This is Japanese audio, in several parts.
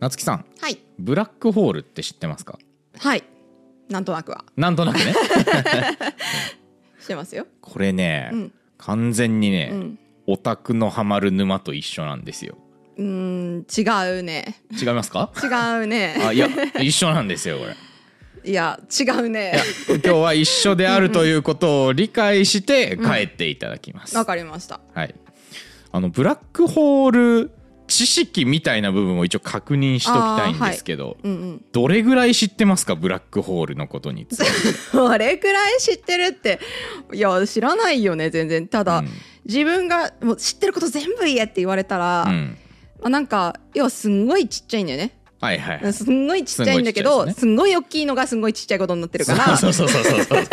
夏木さんはい。ブラックホールって知ってますか？はい。なんとなくは。なんとなくね。してますよ。これね、うん。完全にね、うん。オタクのハマる沼と一緒なんですよ。うーん違うね。違いますか？違うね。あいや一緒なんですよこれ。いや違うね。今日は一緒であるということを理解して帰っていただきます、わかりました。はい。あのブラックホール知識みたいな部分を一応確認しときたいんですけど、はい。うんうん、どれぐらい知ってますか？ブラックホールのことについて。どれぐらい知ってるって。いや知らないよね全然。ただ、うん、自分がもう知ってること全部言えって言われたら、うん、まあ、なんか要はすんごいちっちゃいんだよね。はいはい、すんごいちっちゃいんだけどすんごい、大きいのがすごいちっちゃいことになってるから。そうそうそうそうそう。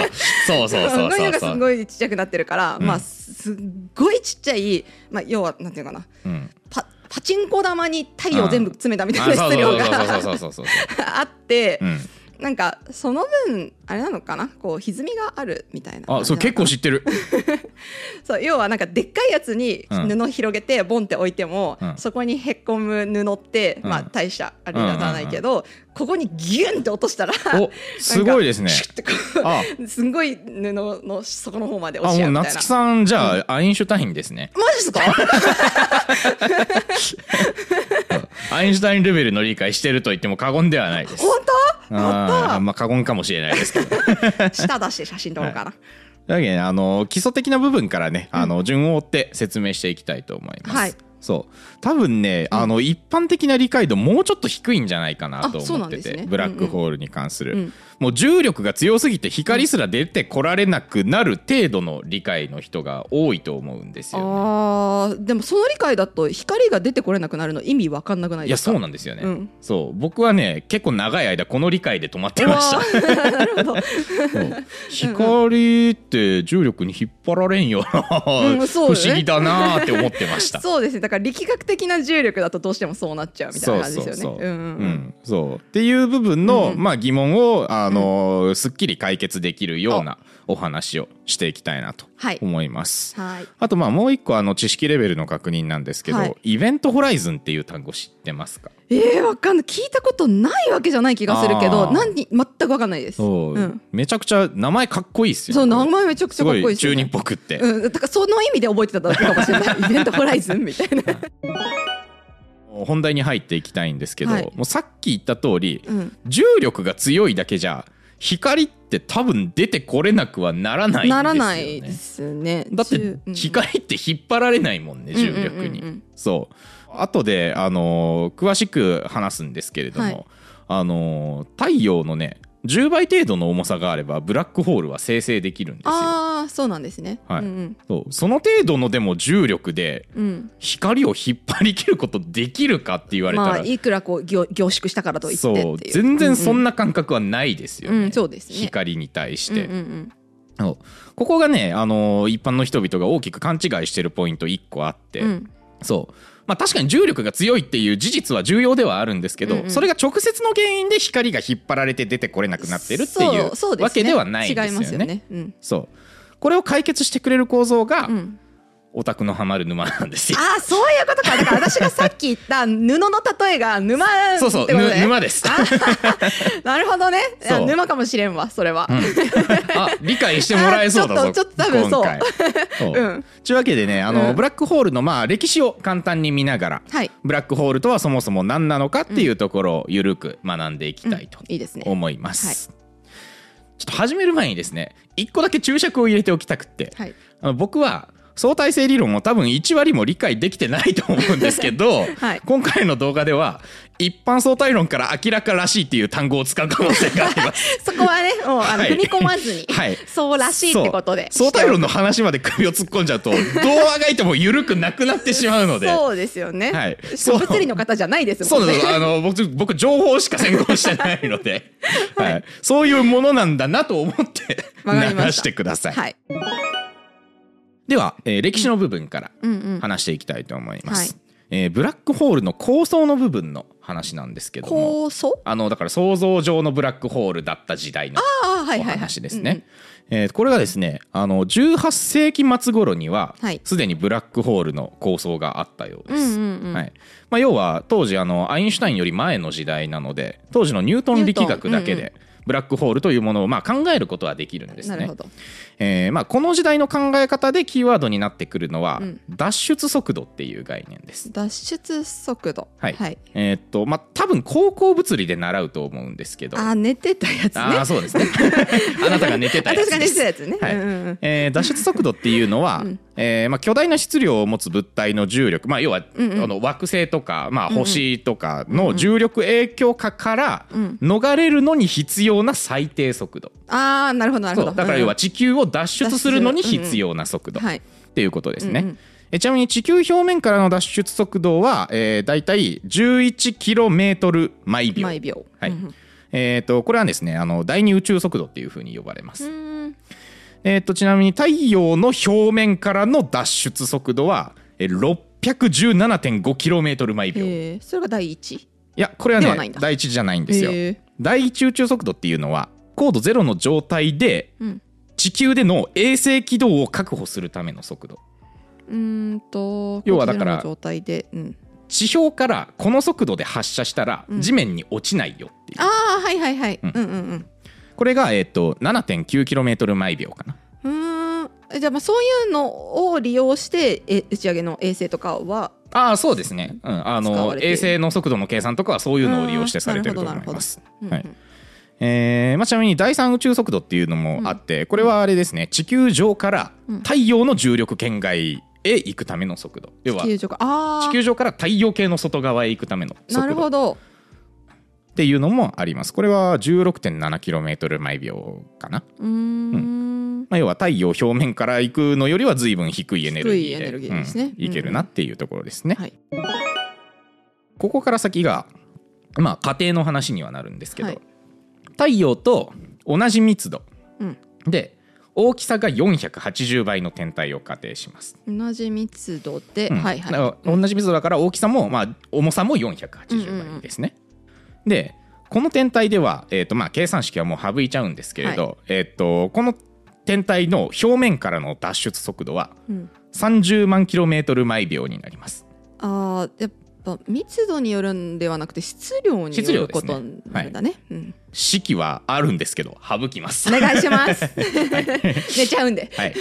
そうそうそうそうがすごいちっちゃくなってるから、う、まあすっごいちっちゃい、まあ、要はなんていうかな、うん、パパチンコ玉に太陽全部詰めたみたいな質量があってうんなんかその分あれなのかな？こう歪みがあるみたいなあそう結構知ってる。そう要はなんかでっかいやつにうん。布広げてボンって置いても、うん。そこにへっこむ布って、うん。まあ大したあれにはならないけど、ここにギュンって落としたらおすごいですね。あうすんごい布の底の方まであ落ちちゃうみたいな。夏木さんじゃあアインシュタインですね。マジっすか？アインシュタインレベルの理解してると言っても過言ではないです。本当？あーまあ過言かもしれないですけど。た舌出して写真撮ろうかな、だけどねあの基礎的な部分からねあの順を追って説明していきたいと思います、はい。そう。多分ね、あの一般的な理解度もうちょっと低いんじゃないかなと思ってて、ブラックホールに関する、うんもう重力が強すぎて光すら出てこられなくなる程度の理解の人が多いと思うんですよ、ね、あーでもその理解だと光が出てこれなくなるの意味わかんなくないいやですか？そうなんですよね、うんそう僕はね結構長い間この理解で止まってました。光って重力に引っ張られんよな、うんそうよね。不思議だなって思ってました。そうですね。だから力学的な重力だとどうしてもそうなっちゃうみたいな感じですよね。そうそうそう。うんうんそう。っていう部分の、うん。まあ、疑問を、あのーすっきり解決できるようなお話をしていきたいなとはい。思います。はい。あとまあもう一個あの知識レベルの確認なんですけど、はい。イベントホライズンっていう単語知ってますか？えー、わかんない。聞いたことないわけじゃない気がするけあどー。何全くわかんないです。そう、うん。めちゃくちゃ名前かっこいいっすよ。そう名前めちゃくちゃかっこいいですよね。中二っぽくって、うん、だからその意味で覚えてただけかもしれない。イベントホライズンみたいな、本題に入っていきたいんですけど、はい。もうさっき言った通りうん、重力が強いだけじゃ光って多分出てこれなくはならないんですよね。ならないですね。だって光って引っ張られないもんね重力に、うんうんうん。うんそう。後であのー詳しく話すんですけれども、はい。あのー太陽のね10倍程度の重さがあればブラックホールは生成できるんですよ。ああそうなんですね。はい。うんそうその程度のでも重力で光を引っ張り切ることできるかって言われたら、まあいくらこう凝凝縮したからといってっていう。そう全然そんな、な感覚はないですよね、うんうんそうですね。光に対しうんて、うんうん。そう。ここがね、あのー一般の人々が大きく勘違いしてるポイント1個あって、うん。そうまあ確かに重力が強いっていう事実は重要ではあるんですけど、うんうん。それが直接の原因で光が引っ張られて出てこれなくなってるっていうわけではないんですよね。違いますよね。うん。そう。これを解決してくれる構造が、うんオタクのハマる沼なんですよ。ああそういうことか。だから私がさっき言った布の例えが沼ってそうそう、沼です。なるほどね。沼かもしれんわそれは、あ理解してもらえそうだぞあちょっとちょっと多分そう。そう。うん。というわけでねあの、うん。ブラックホールのまあ歴史を簡単に見ながら、はい。ブラックホールとはそもそも何なのかっていうところをゆるく学んでいきたいといいですね。思います。ちょっと始める前にですね一個だけ注釈を入れておきたくって、はい。あの僕は相対性理論を多分1割も理解できてないと思うんですけど、はい。今回の動画では一般相対論から明らからしいっていう単語を使う可能性があります。そこはねもうあの、はい。踏み込まずに、はい。そうらしいってことで。相対論の話まで首を突っ込んじゃうとどうあがいても緩くなくなってしまうので。そうですよね、はい。物理の方じゃないですもね。そうんです。あの僕僕情報しか専攻してないので、はい、そういうものなんだなと思って流してください、はいでは、えー歴史の部分からうん。うん話していきたいと思います、はい。えーブラックホールの構想の部分の話なんですけども。構想？あのだから想像上のブラックホールだった時代のお話ですね。えーこれがですねあの18世紀末頃にははい。すでにブラックホールの構想があったようです。うんうんうん。はい。まあ、要は当時あのアインシュタインより前の時代なので当時のニュートン力学だけニューでブラックホールというものをまあ考えることはできるんですね。なるほ。ど。えーまあ、この時代の考え方でキーワードになってくるのは、うん。脱出速度っていう概念です。脱出速度。はい。はい、えーっとまあ多分高校物理で習うと思うんですけど。あー寝てたやつね。あーそうですね。あなたが寝てたやつ私が寝ですてたやつね、はい。うんうんうん。えー脱出速度っていうのは、うんえーまあ、巨大な質量を持つ物体の重力、まあ、要は、うんうん。あの惑星とか、まあ、星とかの重力影響下からうん逃れるのに必要な最低速度、ああなるほどなるほど。だから要はうん地球を脱出するのに必要な速度っうんはい。ていうことですね。うんうん。えちなみに地球表面からの脱出速度は、えー、大体 11km 毎秒。毎秒。はい。うんえー、とこれはですねあの第二宇宙速度っていうふうに呼ばれます。うんえー、とちなみに太陽の表面からの脱出速度はえー 617.5km 毎秒。それが第一？やこれはね第一じゃないんですよ。第一宇宙速度っていうのは高度ゼロの状態でうん。地球での衛星軌道を確保するための速度。うーんと要はだから状態で、うん、地表からこの速度で発射したらうん。地面に落ちないよっていう、ああはいはいはい、ううんん、うんうんこれが、えー、と 7.9km 毎秒かな。うーん。えじゃあまあそういうのを利用してえ打ち上げの衛星とかはああそうですね、うん、あの衛星の速度の計算とかはそういうのを利用してされてると思います。うんはいえーまあ、ちなみに第三宇宙速度っていうのもあって、これはあれですね。地球上からうん太陽の重力圏外へ行くための速度。要は地球上か。ああ地球上から太陽系の外側へ行くためのな速度。るほどっていうのもあります。これは 16.7km 毎秒かな、うーん。まあ、要は太陽表面から行くのよりは随分低いエネルギーで。低いけるなっていうところですね、はい。ここから先がまあ家庭の話にはなるんですけど、はい。太陽と同じ密度うん。で大きさが480倍の天体を仮定します、同じ密度で、うん。はいはい。同じ密度だから大きさも、まあ、重さも480倍ですね、でこの天体では、えーとまあ、計算式はもう省いちゃうんですけれど、えー、とこの天体の表面からの脱出速度はうん。30万 km 毎秒になります。ああやっぱ密度によるんではなくて質量によることなんだね。うん、式はあるんですけど省きます。お願いします。寝ちゃうんで。はい、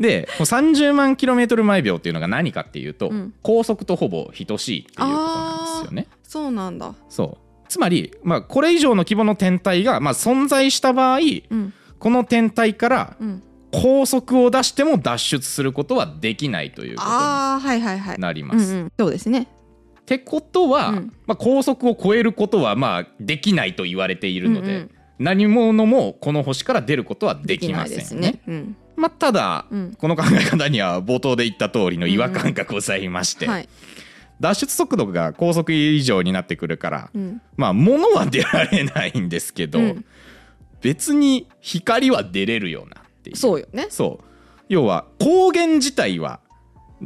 でこの30万 km 毎秒っていうのが何かっていうと、うん。高速とほぼ等しいっていうことなんですよね。そうなんだ。そうつまり、まあ、これ以上の規模の天体が、まあ、存在した場合うん。この天体からうん。高速を出しても脱出することはできないということにああはいはいはい。なります。そうですね。ってことは、うん。まあ、高速を超えることはまあできないと言われているので、うんうん。何者もこの星から出ることはできませんね。うん。まあ、ただ、うん。この考え方には冒頭で言った通りの違和感がございまして、はい、脱出速度が高速以上になってくるから、うん、まあ物は出られないんですけど、うん。別に光は出れるようなっていう。そうよね。そう。要は光源自体は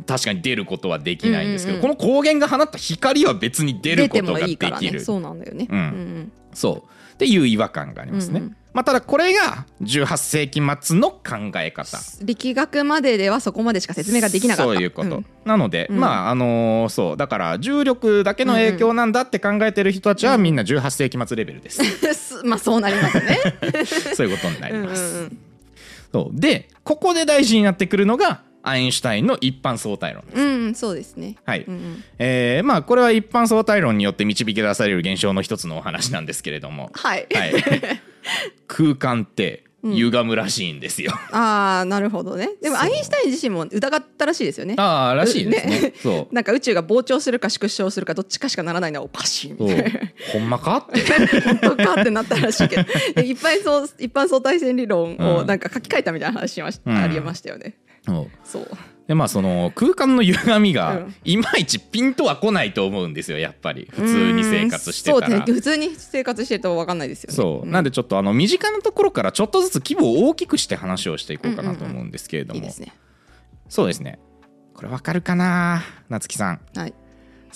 確かに出ることはできないんですけど、うんうんうん。この光源が放った光は別に出ることができいいからね。るそうなんだよね。うんうん。そうっていう違和感がありますね、うんうん。まあ、ただこれが18世紀末の考え方。うん力学までではそこまでしか説明ができなかった。そういうこと、ん。なので、うん。まああのーそう。だから重力だけの影響なんだって考えてる人たちはうん。みんな18世紀末レベルです、す まあそうなりますね。そういうことになりうんうんます、うん。そう。でここで大事になってくるのがアインシュタインの一般相対論です、うんそうですね。はい、うんうん。えーまあこれは一般相対論によって導き出される現象の一つのお話なんですけれども、はい、はい、空間って歪むらしいんですよ、ああなるほどね。でもアインシュタイン自身も疑ったらしいですよね。ああらしいですね。ね。そう。なんか宇宙が膨張するか縮小するかどっちかしかならないのはおかしいみたいな。ほんまかって。本当かってなったらしいけど。でいっぱいそう一般相対性理論うん。をなんか書き換えたみたいな話しましうん。ありましたよね。そう。でまあその空間の歪みがうん。いまいちピンとは来ないと思うんですよやっぱり。普通に生活してたら。うんそうね。普通に生活してると分かんないですよね。そう、んなんでちょっとあの身近なところからちょっとずつ規模を大きくして話をしていこうかなと思うんですけれども、いいですね。そうですね。これわかるかな夏木さん。はい。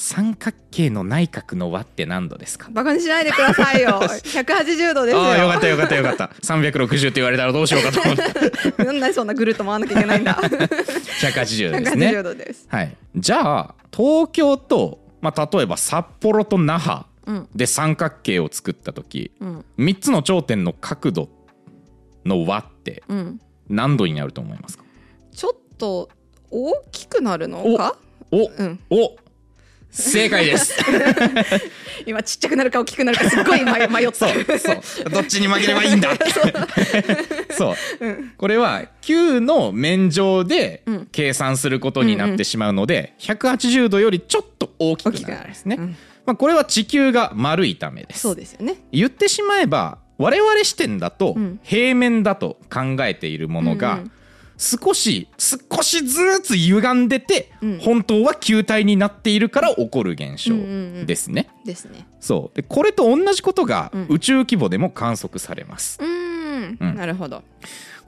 三角形の内角の和って何度ですか？バカにしないでくださいよ。180度ですよ。ああよかったよかったよかった。360って言われたらどうしようかと思って。なんでそんなぐるっと回らなきゃいけないんだ。180度ですね。180度です。はい。じゃあ東京と、まあ、例えば札幌と那覇うん。で三角形を作った時うん。3つの頂点の角度の和ってうん。何度になると思いますか？ちょっと大きくなるのか？おうん。お正解です。今ちっちゃくなるか大きくなるかすっごい迷 迷ったそうそう。どっちに曲げればいいんだ。そう、これは9の面上でうん。計算することになってしまうので、180度よりちょっと大きくなるんですね、うん。まあ、これは地球が丸いためです。そうですよね。言ってしまえば我々視点だとうん。平面だと考えているものがうんうん少し少しずつ歪んでてうん。本当は球体になっているから起こる現象うんうんうんですね。ですね。そう。でこれと同じことがうん。宇宙規模でも観測されます。うーん。うん。なるほど。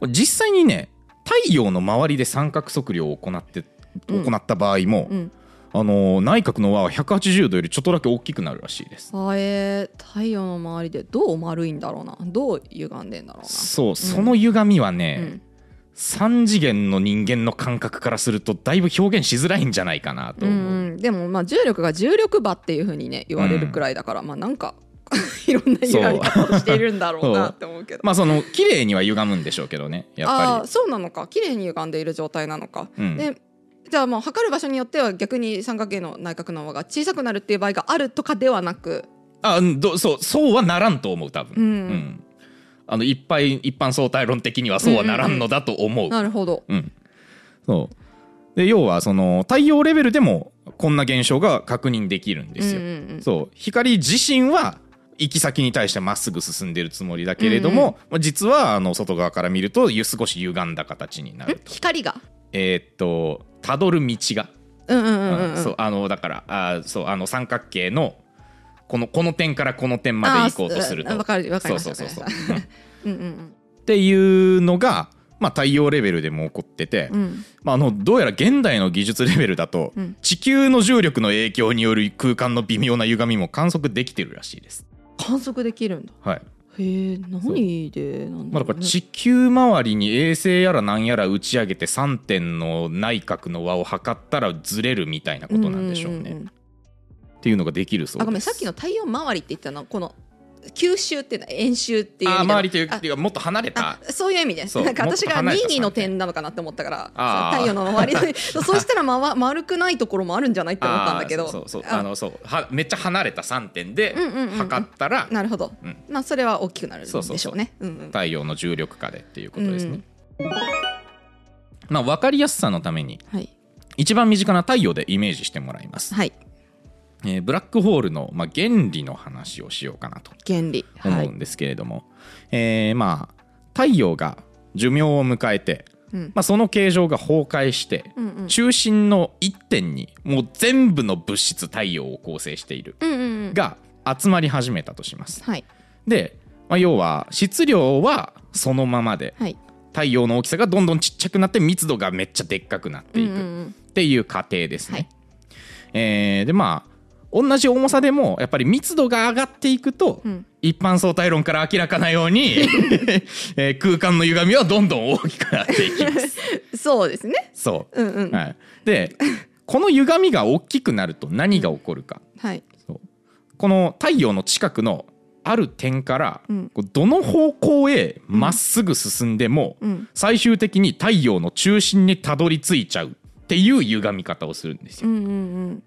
実際にね太陽の周りで三角測量を行ってうん。行った場合も、うん。あのー内角の輪は180度よりちょっとだけ大きくなるらしいです。あえー、太陽の周りでどう丸いんだろうな。どう歪んでんだろうな。そうその歪みはね、うん3次元の人間の感覚からするとだいぶ表現しづらいんじゃないかなとう。んでもまあ重力が重力場っていうふうにね言われるくらいだから、まあなんか いろんな歪み方をしているんだろうなって思うけど。まあその綺麗には歪むんでしょうけどねやっぱああそうなのか。綺麗に歪んでいる状態なのか、うん。でじゃあもう測る場所によっては逆に三角形の内角の輪が小さくなるっていう場合があるとかではなく。りあうんどそうそうはならんと思う多分、うんあのいっぱい一般相対論的にはそうはならんのだと思う,、なるほど。うん。そう。で要はその太陽レベルでもこんな現象が確認できるんですよ、うんうんうん。そう。光自身は行き先に対してまっすぐ進んでるつもりだけれども、まあ実はあの外側から見るとゆ少し歪んだ形になるん。光が？えーっとたどる道が、うんうんうんうん、うん。そうあのだからあーそうあの三角形のこのこの点からこの点まで行こうとすると。わかるわかりましたそうそうそうう。ん。うんっていうのが、まあ、太陽レベルでも起こってて、うん。うんまあ、あのどうやら現代の技術レベルだと、うん。地球の重力の影響による空間の微妙な歪みも観測できてるらしいです。観測できるんだ。はい。へえ何でなんまあ、だだろう。ねから地球周りに衛星やらなんやら打ち上げて3点の内角の輪を測ったらずれるみたいなことなんでしょうね。んんんんっていうのができるそうです。あごめんさっきの太陽周りって言ったの？はこの吸収っていうの？は円周っていう意あ周りというあっていうかもっと離れた。あそういう意味でなんか私がもっと離れた2の点。なのかなって思ったから太陽の周り。で そうしたら、ま、丸くないところもあるんじゃないって思ったんだけど。そうそうそうああのそうはめっちゃ離れた3点でうんうんうんうん。測ったらなるほど、うん。まあそれは大きくなるんでしょうね。太陽の重力下でっていうことですね。まあ分かりやすさのためにはい。一番身近な太陽でイメージしてもらいます。はいえーブラックホールの、まあ、原理の話をしようかなと原理。はい。思うんですけれども、えーまあ太陽が寿命を迎えて、うん。まあ、その形状が崩壊して、うんうん。中心の一点にもう全部の物質太陽を構成しているうんうんうん。が集まり始めたとします。はい。で、まあ、要は質量はそのままではい。太陽の大きさがどんどんちっちゃくなって密度がめっちゃでっかくなっていくうんうんうん。っていう過程ですね。はい。えーでまあ同じ重さでもやっぱり密度が上がっていくと、うん。一般相対論から明らかなように、えー空間の歪みはどんどん大きくなっていきます。そうですね。そう。うんうん。はい、でこの歪みが大きくなると何が起こるか、はい。そう。この太陽の近くのある点から、うん。どの方向へまっすぐ進んでも、うん。最終的に太陽の中心にたどり着いちゃうっていう歪み方をするんですよ。うんうんうん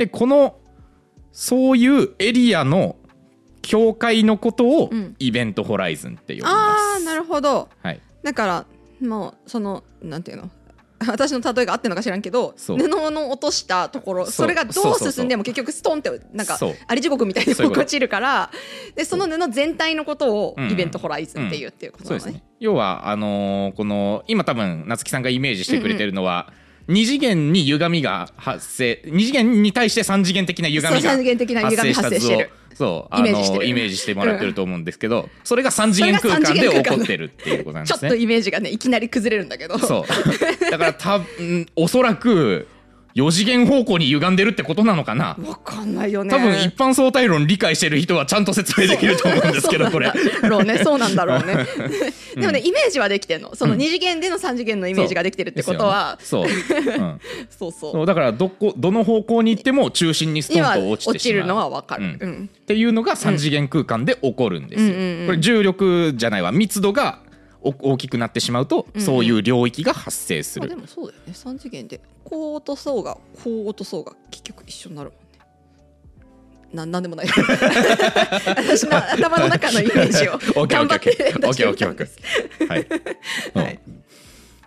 でこのそういうエリアの境界のことをうん。イベントホライズンって呼びます。ああなるほど。はい、だからもうそのなんていうの？私の例えが合ってるのか知らんけどそう。布の落としたところそう。それがどそうそうそう。う進んでも結局ストンってなんかそう。あり地獄みたいにそういうこと。落ちるからでその布全体のことをうん。イベントホライズンっていうっていうことですね。要はあのーこの今多分夏木さんがイメージしてくれてるのは、二次元に歪みが発生二次元に対して三次元的な歪みが発生した図をそうあイメージしてイメージしてもらってると思うんですけど、それが三次元空間で起こってるっていうことなんですね。ちょっとイメージがねいきなり崩れるんだけど。そう。だから多分おそらく4次元方向に歪んでるってことなのかな？わかんないよね。多分一般相対論理解してる人はちゃんと説明できると思うんですけどこれ。ろうね。そうなんだろうね。でもねイメージはできてんの。その2次元での3次元のイメージができてるってことは。そう。ねそう,、うん、そうそう。そうだからどこどの方向に行っても中心にスト今ンと落ちてしまう。落ちるのはわかる、うん。うん。っていうのが3次元空間で起こるんですよ、うんうんうんこれ重力じゃないわ。密度がお大きくなってしまうと、うんうん。そういう領域が発生すまあ、るでもそうだよね。3次元でこう落とそうがこう落とそうが結局一緒になるもんね。ななんでもない。私の頭の中のイメージを。頑張ってオッケーオッケーオッケーオッケー出してみたんです。はい、はい。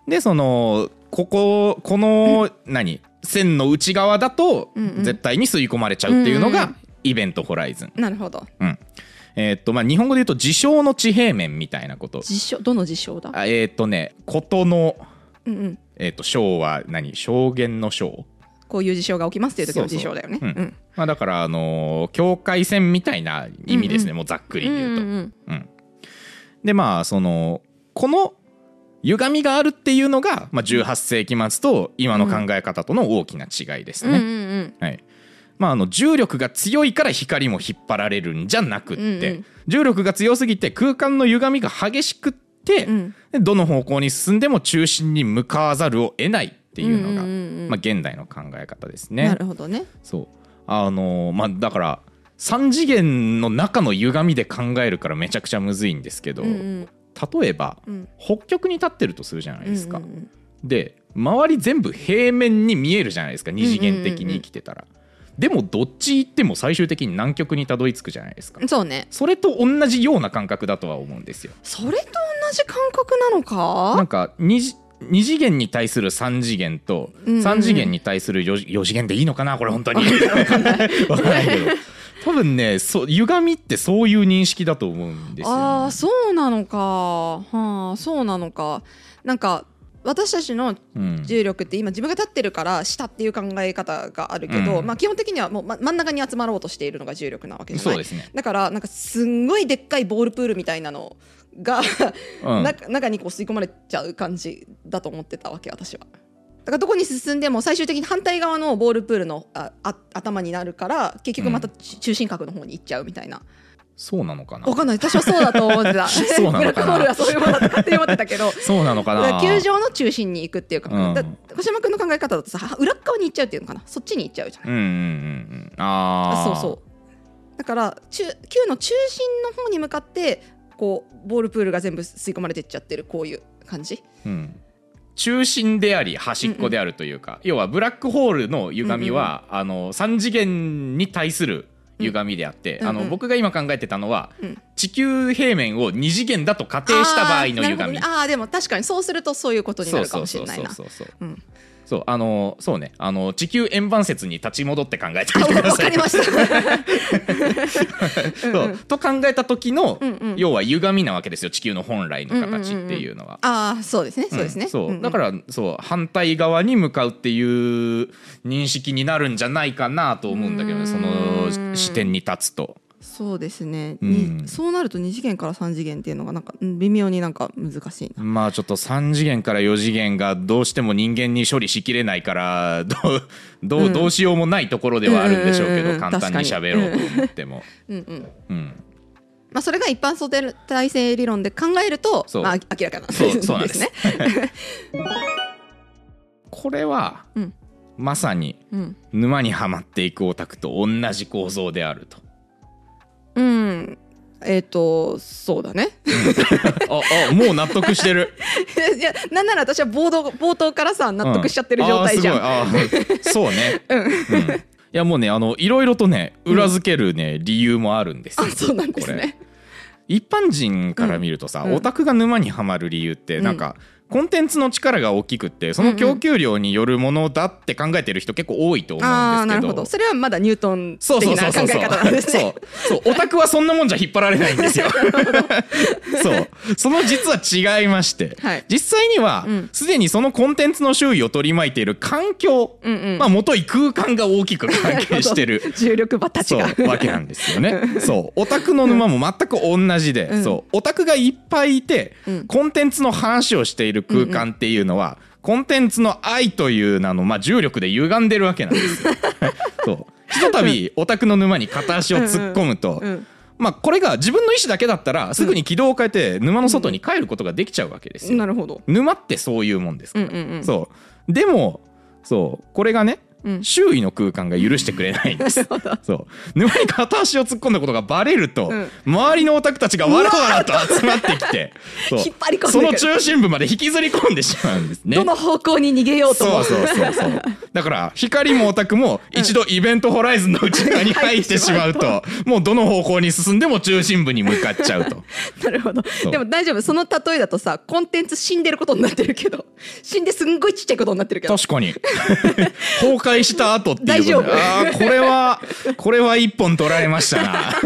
でそのこここの何？線の内側だとうんうん。絶対に吸い込まれちゃうっていうのがうんうん。イベントホライズン、なるほど。うんえーっとまあ、日本語で言うと事象の地平面みたいなこと。事象どの事象だ？あえーっとねことの、うんうん。えーっと章は何？証言の章。こういう事象が起きますっていう時のそうそう。事象だよね。うん。うん。まあ、だから、あのー境界線みたいな意味ですね、うんもうざっくり言うと。うんうんうんでまあそのこの歪みがあるっていうのが、まあ、18世紀末と今の考え方との大きな違いですうんうんうね。ん。はいまあ、あの重力が強いから光も引っ張られるんじゃなくって、うんうん。重力が強すぎて空間の歪みが激しくって、うん。でどの方向に進んでも中心に向かわざるを得ないっていうのが、うんうんうんうん。まあ、現代の考え方ですね。なるほどね。そう。あのーまあだから3次元の中の歪みで考えるからめちゃくちゃむずいんですけど、うんうん。例えばうん。北極に立ってるとするじゃないですか。うんうん。で周り全部平面に見えるじゃないですか。二次元的に生きてたら。でもどっち行っても最終的に南極にたどり着くじゃないですか。うん。そうね。それと同じような感覚だとは思うんですよ。それと同じ感覚なのなんかか二次二次元に対する3次元とうんうん。3次元に対する 4, 4次元でいいのかな？これ本当に。わかんないけど。多分ねそう歪みってそういう認識だと思うんですよ、ね、ああそうなのか。はあそうなのか。なんか私たちのうん。重力って今自分が立ってるから下っていう考え方があるけど、うん。まあ、基本的にはもうま真ん中に集まろうとしているのが重力なわけじゃない。そうですね、だからなんかすんごいでっかいボールプールみたいなのが、うん。中中にこう吸い込まれちゃう感じだと思ってたわけ私は。だからどこに進んでも最終的に反対側のボールプールのああ頭になるから結局またち中心核の方に行っちゃうみたいな。そうなのかな？わかんない。私はそうだと思ってた。そうなのかな？ブラックホールはそういうものだと勝手に思ってたけど。そうなのかな？球場の中心に行くっていうか、うん。だ小島君の考え方だとさ裏っ側に行っちゃうっていうのかな？そっちに行っちゃうじゃん。うんうんうんうん。あああそうそう。だから中球の中心の方に向かってこうボールプールが全部吸い込まれてっちゃってる。こういう感じ。う、ん、中心であり端っこであるというか、要はブラックホールの歪みは、あの3次元に対する歪みであって、うんうん。あの僕が今考えてたのは、うん。地球平面を2次元だと仮定した場合の歪みあねあーでも確かにそうするとそういうことになるかもしれないなそうそうそうそううんそうあのそうね。あの地球円盤説に立ち戻って考えてみあてください。わかりました。そう。と考えた時の、うんうん。要は歪みなわけですよ。地球の本来の形っていうのは。ああそうですね。そうですね、んそう。うんうん。だからそう反対側に向かうっていう認識になるんじゃないかなと思うんだけどね。その視点に立つと。そうですね、うん。にそうなると2次元から3次元っていうのがなんかうん微妙になんか難しいな。まあちょっと3次元から4次元がどうしても人間に処理しきれないからどうどう,、うん。どうしようもないところではあるんでしょうけど簡単に喋ろうと思っても。うんうん。うん。まあ、それが一般相対性理論で考えるとそう。まあ、明らかなそうそうなんです。ね。これは、うん。まさにうん、沼にはまっていくオタクと同じ構造であると。うん、えっ、とそうだね。ああもう納得してる。いやなんなら私は冒頭冒頭からさ納得しちゃってる状態じゃん。うんあーすごいあーそうね。うんいやもうねあのいろいろとね裏付けるね、理由もあるんですよ。あそうなんですこれね。一般人から見るとさ、うんオタクが沼にはまる理由ってなんか、コンテンツの力が大きくってその供給量によるものだって考えてる人結構多いと思うんですけど。なるほど。それはまだニュートンそう的な考え方なんですね。そうオタクはそんなもんじゃ引っ張られないんですよ。そう。その実は違いまして、はい。実際にはうん。すで、にそのコンテンツの周囲を取り巻いている環境、うんうん。まあ元い空間が大きく関係してる。重力場たちそが。うわけなんですよね。そう。オタクの沼も全く同じで、うん。そう。オタクがいっぱいいて、うん。コンテンツの話をしている空間っていうのは、コンテンツの愛という名の、まあ、重力で歪んでるわけなんですよ。そう。ひとたびオタクの沼に片足を突っ込むと、うんまあ、これが自分の意思だけだったらすぐに軌道を変えて沼の外に帰ることができちゃうわけですよ。なるほど。沼ってそういうもんですから。うんうんうん。そう。でもそう。これがね、うん周囲の空間が許してくれないんです。そう。沼に片足を突っ込んだことがバレると、うん。周りのオタクたちがわらわらと集まってきてそう 引っ張り込んでくる。その中心部まで引きずり込んでしまうんですね。どの方向に逃げようとも。そうそうそうそう。だから光もオタクも一度イベントホライズンの内側に入ってしまうと もうどの方向に進んでも中心部に向かっちゃうと。なるほど。う。でも大丈夫。その例えだとさコンテンツ死んでることになってるけど死んですんごいちっちゃいことになってるけど。確かに。崩壊した後っていうことで。大丈夫。あーこれはこれは一本取られましたな。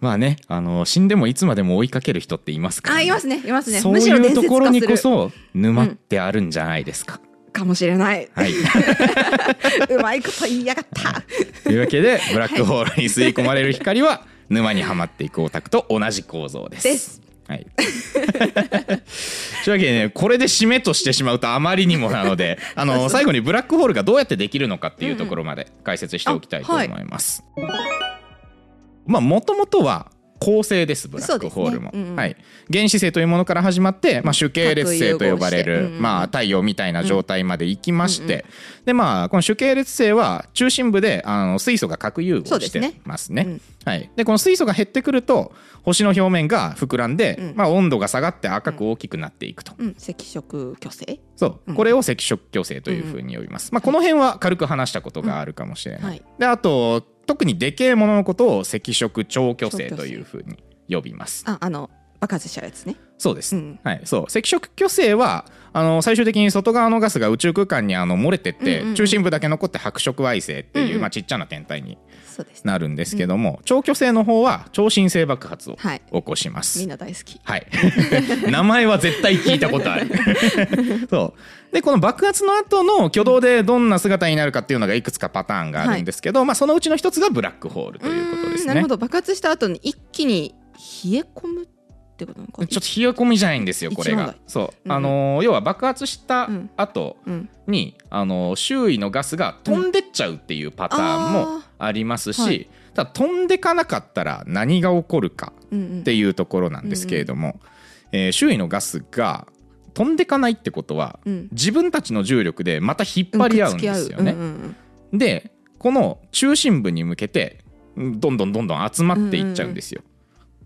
まあねあの死んでもいつまでも追いかける人っていますから、あいますねいますね。そういうところにこそ沼ってあるんじゃないですか、かもしれない。はい。うまいこと言いやがった。というわけでブラックホールに吸い込まれる光は沼にはまっていくオタクと同じ構造です。です。はい、というわけでねこれで締めとしてしまうとあまりにもなので あの最後にブラックホールがどうやってできるのかっていうところまで解説しておきたいと思います。まあもともとは恒星ですブラックホールも、ねうんうん。はい、原子星というものから始まって、まあ、主系列星と呼ばれる、うんうんまあ、太陽みたいな状態まで行きまして、でまあこの主系列星は中心部であの水素が核融合してますね。うんはい、でこの水素が減ってくると星の表面が膨らんで、うん。まあ、温度が下がって赤く大きくなっていくと、うん。赤色巨星？そう。うん。これを赤色巨星というふうに呼びます、まあ、この辺は軽く話したことがあるかもしれない、うん。はい。であと特にでけえもののことを赤色超巨星というふうに呼びます。ああの爆発しちゃうやつね。そうです、うん。はい、そう。赤色巨星はあの最終的に外側のガスが宇宙空間にあの漏れてって、中心部だけ残って白色矮星っていう、まあ、ちっちゃな天体になるんですけども、超巨星の方は超新星爆発をはい起こします、みんな大好きはい。名前は絶対聞いたことある。そう。で、この爆発の後の挙動でどんな姿になるかっていうのがいくつかパターンがあるんですけど、まあそのうちの一つがブラックホールということですねなるほ。ど爆発した後に一気に冷え込むってことなのか？ちょっと冷え込みじゃないんですよ、これが。そう。うんあのー要は爆発したうん。後うん。に、あのー周囲のガスが飛んでっちゃうっていうパターンもありますし、はい。ただ飛んでかなかったら何が起こるかうんうん。っていうところなんですけれども、えー周囲のガスが飛んでかないってことは、うん。自分たちの重力でまた引っ張り合うんですよね。うん。ううんうんでこの中心部に向けてうんどんどんどんどん集まっていっちゃうんですよ。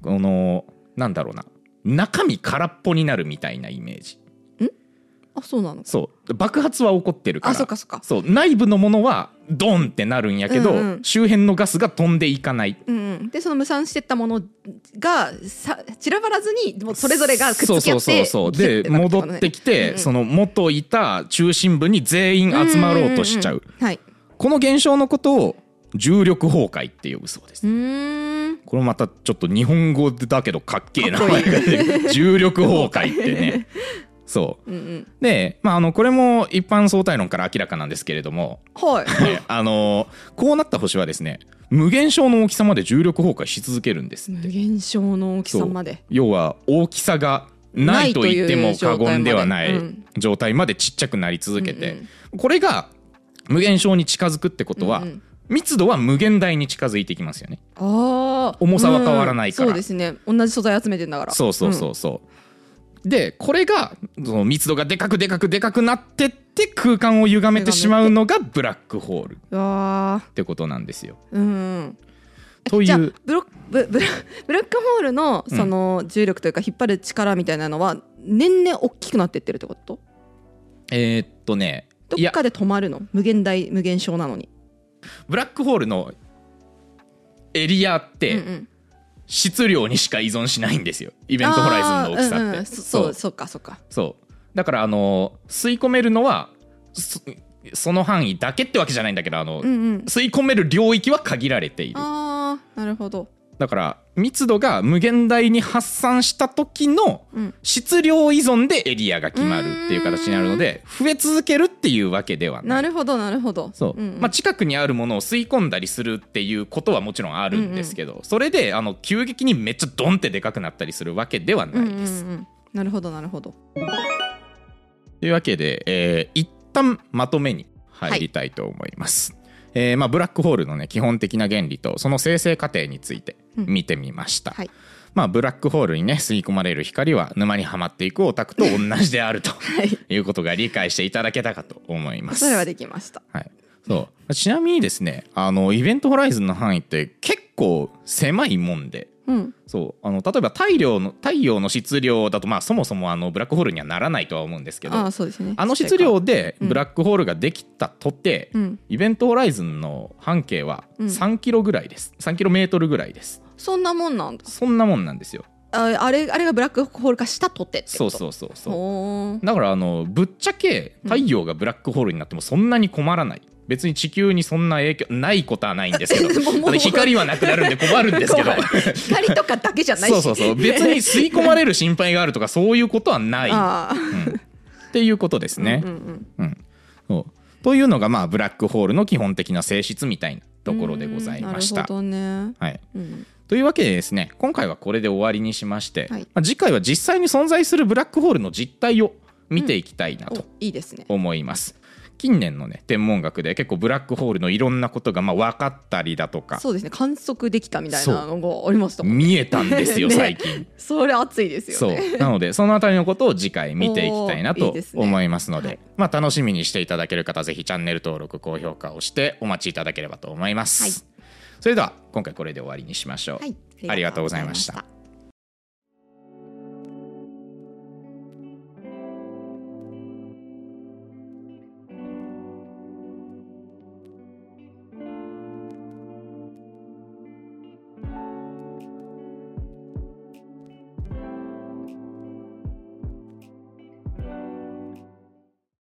このなんだろうな。中身空っぽになるみたいなイメージ。あそうなの？そう。爆発は起こってるから。あそっかそっか。そう。内部のものはドンってなるんやけど、うんうん周辺のガスが飛んでいかない。うんうん。でその無産してったものがさ散らばらずにもうそれぞれがくっつき合ってそうそうそうそう。で戻るってきて、うんうん。その元いた中心部に全員集まろうとしちゃう,、んんん。はい。この現象のことを重力崩壊って呼ぶそうです。うーんこれまたちょっと日本語だけどかっけえ名かっこいい。前が出重力崩壊ってね。そう。うんうん。で、まあ、あのこれも一般相対論から明らかなんですけれども。はい。ねあのこうなった星はですね無限小の大きさまで重力崩壊し続けるんです無限小の大きさまで。要は大きさがないと言っても過言ではない状態まで。ちっちゃくなり続けて、うん。これが無限小に近づくってことは、うんうん密度は無限大に近づいてきますよね。ああ重さは変わらないから。そうですね。同じ素材集めてんだから。そうそうそうそう。でこれがその密度がでかくでかくでかくなってって空間を歪めてしまうのがブラックホール。ってことなんですよ。ーうん。という。じゃあブロブ ブラブラックホールのその重力というか引っ張る力みたいなのは年々大きくなってってるってこと？えーっとね。どっかで止まるの？無限大無限小なのにブラックホールのエリアっうんてうん。質量にしか依存しないんですよ。イベントホライズンの大きさって。うんうん。そそうそう。かそうか。そう。だからあの吸い込めるのはそその範囲だけってわけじゃないんだけどあの、うんうん。吸い込める領域は限られている。ああなるほどだから密度が無限大に発散した時のうん。質量依存でエリアが決まるっていう形になるので増え続けるっていうわけではなないるほどなるほど。そう、んん。まあ、近くにあるものを吸い込んだりするっていうことはもちろんあるんですけど、それであの急激にめっちゃドンってでかくなったりするわけではうんない。です。うんうん。なるほどなるほど。というわけで、えー一旦まとめに入りたいと思います。えーまあ、ブラックホールの、ね、基本的な原理とその生成過程について見てみました。はい。まあ、ブラックホールにね吸い込まれる光は沼にはまっていくオタクと 同じであるとはい。いうことが理解していただけたかと思います。それはできました。はい、そう。ちなみにですねあのイベントホライズンの範囲って結構狭いもんでうん。そう。あの例えば太陽の太陽の質量だと、まあ、そもそもあのブラックホールにはならないとは思うんですけどあああそうですね。の質量でう。ん。ブラックホールができたとて、うん。イベントホライズンの半径はうん。3キロぐらいです。3キロメートルぐらいです。そんなもんなんだ。そんなもんなんですよ。ああれあれがブラックホール化したとてってそうそうそうそうだからあのぶっちゃけ太陽がブラックホールになってもそんなに困らない別に地球にそんな影響ないことはないんですけど 光はなくなるんで困るんですけど。光とかだけじゃないし。そうそうそう。別に吸い込まれる心配があるとかそういうことはない、うん。っていうことですね。うんうんうん。そう。というのがまあブラックホールの基本的な性質みたいなところでございました。なる。ほどね。はい、うん。というわけでですね今回はこれで終わりにしまして、はい。まあ、次回は実際に存在するブラックホールの実態を見ていきたいなおといいですね。思います。近年のね天文学で結構ブラックホールのいろんなことがまあ分かったりだとか。そうですね。観測できたみたいなのがありましたもん見えたんですよ ね。最近。それ熱いですよそねう。なのでそのあたりのことを次回見ていきたいなと思いますのではい。まあ、楽しみにしていただける方ぜひチャンネル登録高評価をしてお待ちいただければと思います、はい。それでは今回これで終わりにしましょう、はい。ありがとうございました